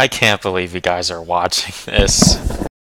I can't believe you guys are watching this.